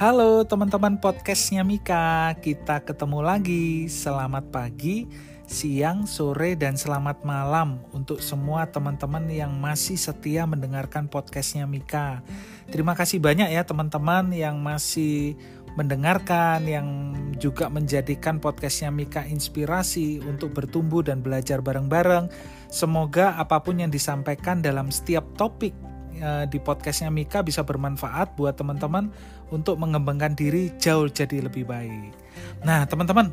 Halo teman-teman podcastnya Mika, kita ketemu lagi. Selamat pagi, siang, sore, dan selamat malam untuk semua teman-teman yang masih setia mendengarkan podcastnya Mika. Terima kasih banyak ya teman-teman yang masih mendengarkan, yang juga menjadikan podcastnya Mika inspirasi untuk bertumbuh dan belajar bareng-bareng. Semoga apa pun yang disampaikan dalam setiap topik Eh, di podcastnya Mika bisa bermanfaat buat teman-teman untuk mengembangkan diri jauh jadi lebih baik. Nah, teman-teman,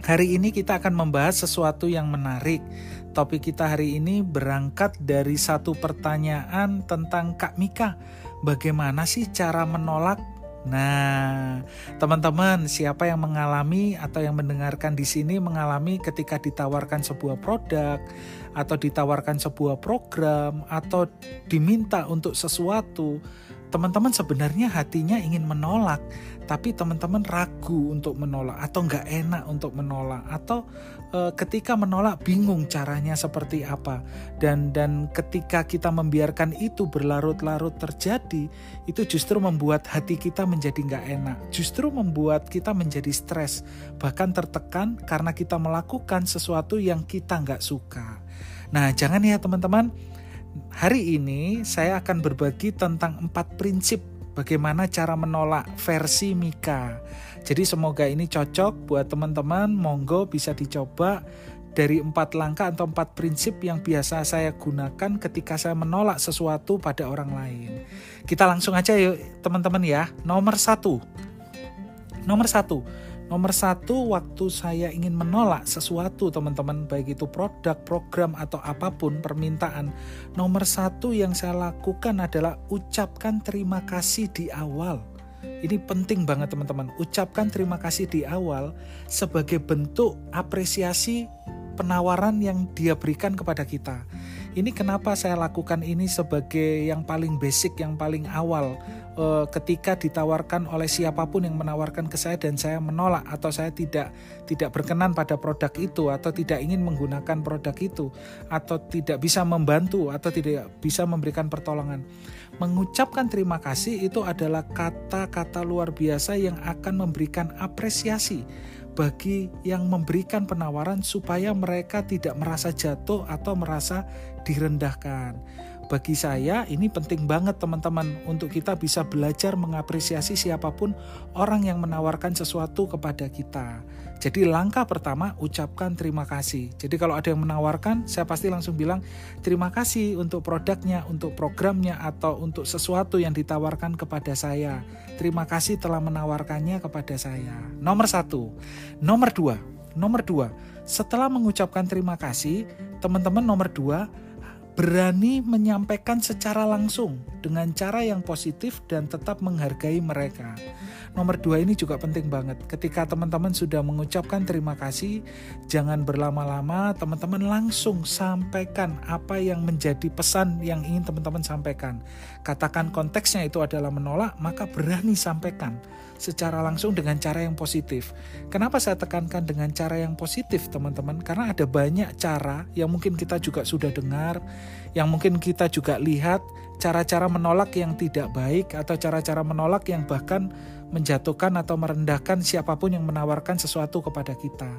hari ini kita akan membahas sesuatu yang menarik. Topik kita hari ini berangkat dari satu pertanyaan tentang Kak Mika. Bagaimana sih cara menolak Nah, teman-teman, siapa yang mengalami atau yang mendengarkan di sini mengalami ketika ditawarkan sebuah produk atau ditawarkan sebuah program atau diminta untuk sesuatu, teman-teman sebenarnya hatinya ingin menolak, tapi teman-teman ragu untuk menolak atau nggak enak untuk menolak atau e, ketika menolak bingung caranya seperti apa dan dan ketika kita membiarkan itu berlarut-larut terjadi itu justru membuat hati kita menjadi nggak enak, justru membuat kita menjadi stres bahkan tertekan karena kita melakukan sesuatu yang kita nggak suka. Nah jangan ya teman-teman Hari ini saya akan berbagi tentang empat prinsip bagaimana cara menolak versi Mika. Jadi semoga ini cocok buat teman-teman, monggo bisa dicoba dari empat langkah atau empat prinsip yang biasa saya gunakan ketika saya menolak sesuatu pada orang lain. Kita langsung aja yuk teman-teman ya. Nomor satu. Nomor satu Nomor satu, waktu saya ingin menolak sesuatu, teman-teman, baik itu produk, program, atau apa pun permintaan, nomor satu yang saya lakukan adalah ucapkan terima kasih di awal. Ini penting banget, teman-teman. Ucapkan terima kasih di awal sebagai bentuk apresiasi penawaran yang dia berikan kepada kita. Ini kenapa saya lakukan ini sebagai yang paling basic, yang paling awal uh, ketika ditawarkan oleh siapa pun yang menawarkan ke saya dan saya menolak atau saya tidak tidak berkenan pada produk itu atau tidak ingin menggunakan produk itu atau tidak bisa membantu atau tidak bisa memberikan pertolongan. Mengucapkan terima kasih itu adalah kata-kata luar biasa yang akan memberikan apresiasi bagi yang memberikan penawaran supaya mereka tidak merasa jatuh atau merasa direndahkan. Bagi saya ini penting banget teman-teman untuk kita bisa belajar mengapresiasi siapa pun orang yang menawarkan sesuatu kepada kita. Jadi langkah pertama ucapkan terima kasih. Jadi kalau ada yang menawarkan, saya pasti langsung bilang terima kasih untuk produknya, untuk programnya atau untuk sesuatu yang ditawarkan kepada saya. Terima kasih telah menawarkannya kepada saya. Nomor satu, nomor dua, nomor dua. Setelah mengucapkan terima kasih, teman-teman nomor dua berani menyampaikan secara langsung dengan cara yang positif dan tetap menghargai mereka. Nomor dua ini juga penting banget. Ketika teman-teman sudah mengucapkan terima kasih, jangan berlama-lama, teman-teman langsung sampaikan apa yang menjadi pesan yang ingin teman-teman sampaikan. Katakan konteksnya itu adalah menolak, maka berani sampaikan secara langsung dengan cara yang positif. Kenapa saya tekankan dengan cara yang positif, teman-teman? Karena ada banyak cara yang mungkin kita juga sudah dengar, yang mungkin kita juga lihat cara-cara menolak yang tidak baik atau cara-cara menolak yang bahkan menjatuhkan atau merendahkan siapa pun yang menawarkan sesuatu kepada kita.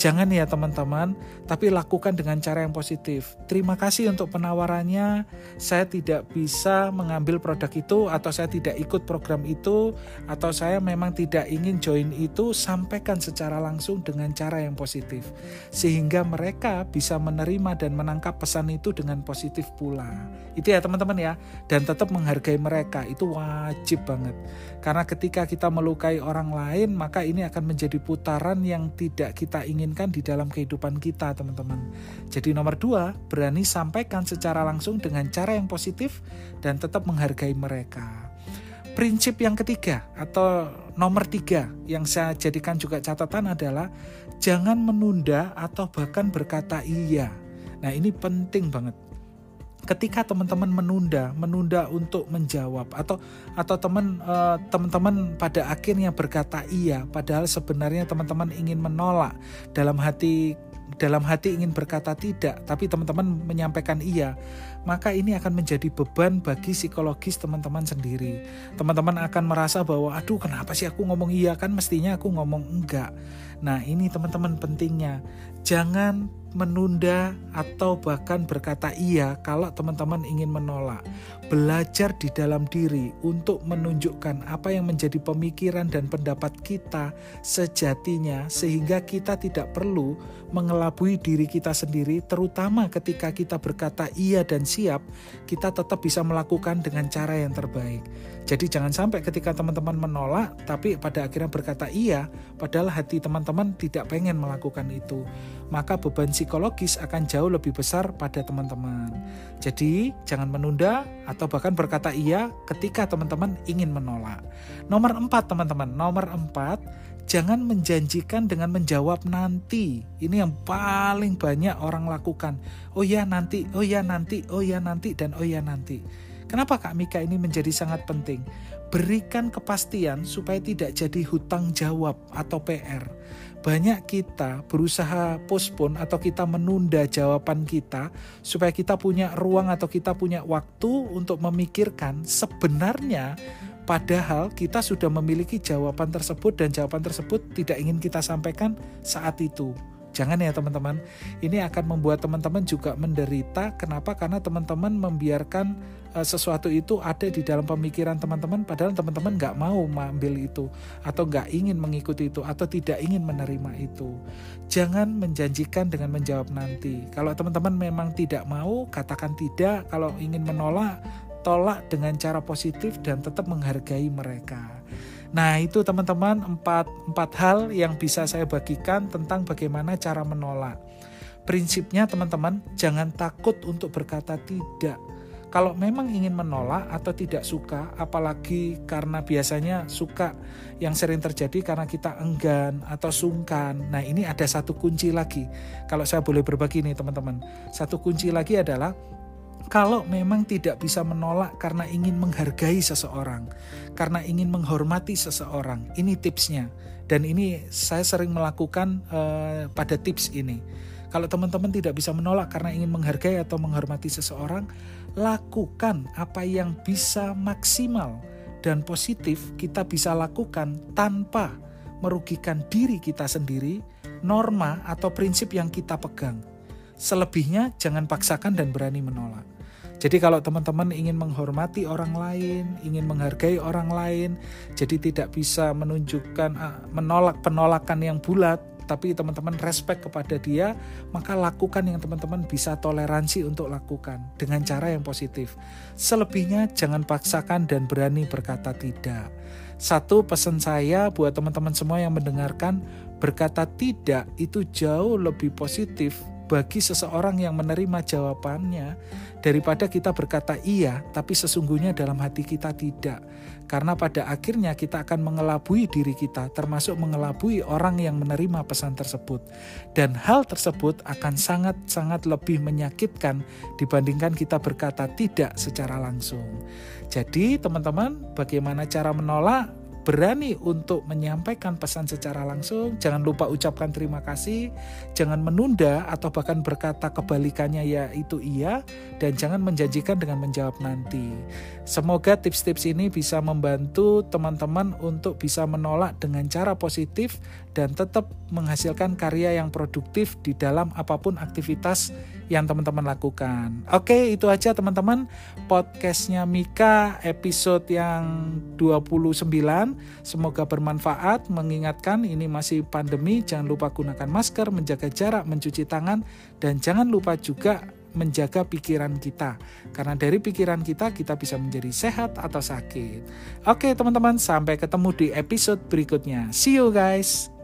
Jangan ya teman-teman, tapi lakukan dengan cara yang positif. Terima kasih untuk penawarannya. Saya tidak bisa mengambil produk itu atau saya tidak ikut program itu atau saya memang tidak ingin join itu, sampaikan secara langsung dengan cara yang positif. Sehingga mereka bisa menerima dan menangkap pesan itu dengan positif pula. Itu ya teman-teman ya. Dan tetap menghargai mereka, itu wajib banget. Karena ketika kita melukai orang lain, maka ini akan menjadi putaran yang tidak kita inginkan di dalam kehidupan kita, teman-teman. Jadi nomor dua, berani sampaikan secara langsung dengan cara yang positif dan tetap menghargai mereka. Prinsip yang ketiga atau nomor tiga yang saya jadikan juga catatan adalah jangan menunda atau bahkan berkata iya. Nah ini penting banget ketika teman-teman menunda, menunda untuk menjawab atau atau teman uh, teman-teman pada akhirnya berkata iya padahal sebenarnya teman-teman ingin menolak. Dalam hati dalam hati ingin berkata tidak, tapi teman-teman menyampaikan iya, maka ini akan menjadi beban bagi psikologis teman-teman sendiri. Teman-teman akan merasa bahwa, aduh kenapa sih aku ngomong iya kan mestinya aku ngomong enggak. Nah ini teman-teman pentingnya, jangan menunda atau bahkan berkata iya kalau teman-teman ingin menolak. Belajar di dalam diri untuk menunjukkan apa yang menjadi pemikiran dan pendapat kita sejatinya sehingga kita tidak perlu mengelabui diri kita sendiri terutama ketika kita berkata iya dan siap, kita tetap bisa melakukan dengan cara yang terbaik. Jadi jangan sampai ketika teman-teman menolak tapi pada akhirnya berkata iya padahal hati teman-teman tidak pengen melakukan itu. Maka beban psikologis akan jauh lebih besar pada teman-teman. Jadi, jangan menunda atau bahkan berkata iya ketika teman-teman ingin menolak. Nomor empat, teman-teman. Nomor empat, jangan menjanjikan dengan menjawab nanti. Ini yang paling banyak orang lakukan. Oh ya nanti, oh ya nanti, oh ya nanti, dan oh ya nanti. Kenapa Kak Mika ini menjadi sangat penting? Berikan kepastian supaya tidak jadi hutang jawab atau PR banyak kita berusaha postpone atau kita menunda jawaban kita supaya kita punya ruang atau kita punya waktu untuk memikirkan sebenarnya padahal kita sudah memiliki jawaban tersebut dan jawaban tersebut tidak ingin kita sampaikan saat itu. Jangan ya teman-teman, ini akan membuat teman-teman juga menderita. Kenapa? Karena teman-teman membiarkan uh, sesuatu itu ada di dalam pemikiran teman-teman, padahal teman-teman nggak mau mengambil itu, atau nggak ingin mengikuti itu, atau tidak ingin menerima itu. Jangan menjanjikan dengan menjawab nanti. Kalau teman-teman memang tidak mau, katakan tidak. Kalau ingin menolak, tolak dengan cara positif dan tetap menghargai mereka. Nah itu teman-teman empat, empat hal yang bisa saya bagikan tentang bagaimana cara menolak. Prinsipnya teman-teman jangan takut untuk berkata tidak. Kalau memang ingin menolak atau tidak suka, apalagi karena biasanya suka yang sering terjadi karena kita enggan atau sungkan. Nah ini ada satu kunci lagi. Kalau saya boleh berbagi nih teman-teman. Satu kunci lagi adalah kalau memang tidak bisa menolak karena ingin menghargai seseorang, karena ingin menghormati seseorang, ini tipsnya. Dan ini saya sering melakukan uh, pada tips ini. Kalau teman-teman tidak bisa menolak karena ingin menghargai atau menghormati seseorang, lakukan apa yang bisa maksimal dan positif kita bisa lakukan tanpa merugikan diri kita sendiri, norma atau prinsip yang kita pegang. Selebihnya jangan paksakan dan berani menolak. Jadi kalau teman-teman ingin menghormati orang lain, ingin menghargai orang lain, jadi tidak bisa menunjukkan ah, menolak penolakan yang bulat, tapi teman-teman respect kepada dia, maka lakukan yang teman-teman bisa toleransi untuk lakukan dengan cara yang positif. Selebihnya jangan paksakan dan berani berkata tidak. Satu pesan saya buat teman-teman semua yang mendengarkan, berkata tidak itu jauh lebih positif bagi seseorang yang menerima jawabannya daripada kita berkata iya tapi sesungguhnya dalam hati kita tidak. Karena pada akhirnya kita akan mengelabui diri kita termasuk mengelabui orang yang menerima pesan tersebut. Dan hal tersebut akan sangat-sangat lebih menyakitkan dibandingkan kita berkata tidak secara langsung. Jadi teman-teman bagaimana cara menolak? Berani untuk menyampaikan pesan secara langsung, jangan lupa ucapkan terima kasih, jangan menunda atau bahkan berkata kebalikannya ya itu iya, dan jangan menjanjikan dengan menjawab nanti. Semoga tips-tips ini bisa membantu teman-teman untuk bisa menolak dengan cara positif dan tetap menghasilkan karya yang produktif di dalam apa pun aktivitas yang teman-teman lakukan. Oke, itu aja teman-teman podcastnya Mika episode yang 29. Semoga bermanfaat, mengingatkan ini masih pandemi, jangan lupa gunakan masker, menjaga jarak, mencuci tangan, dan jangan lupa juga menjaga pikiran kita. Karena dari pikiran kita, kita bisa menjadi sehat atau sakit. Oke teman-teman, sampai ketemu di episode berikutnya. See you guys!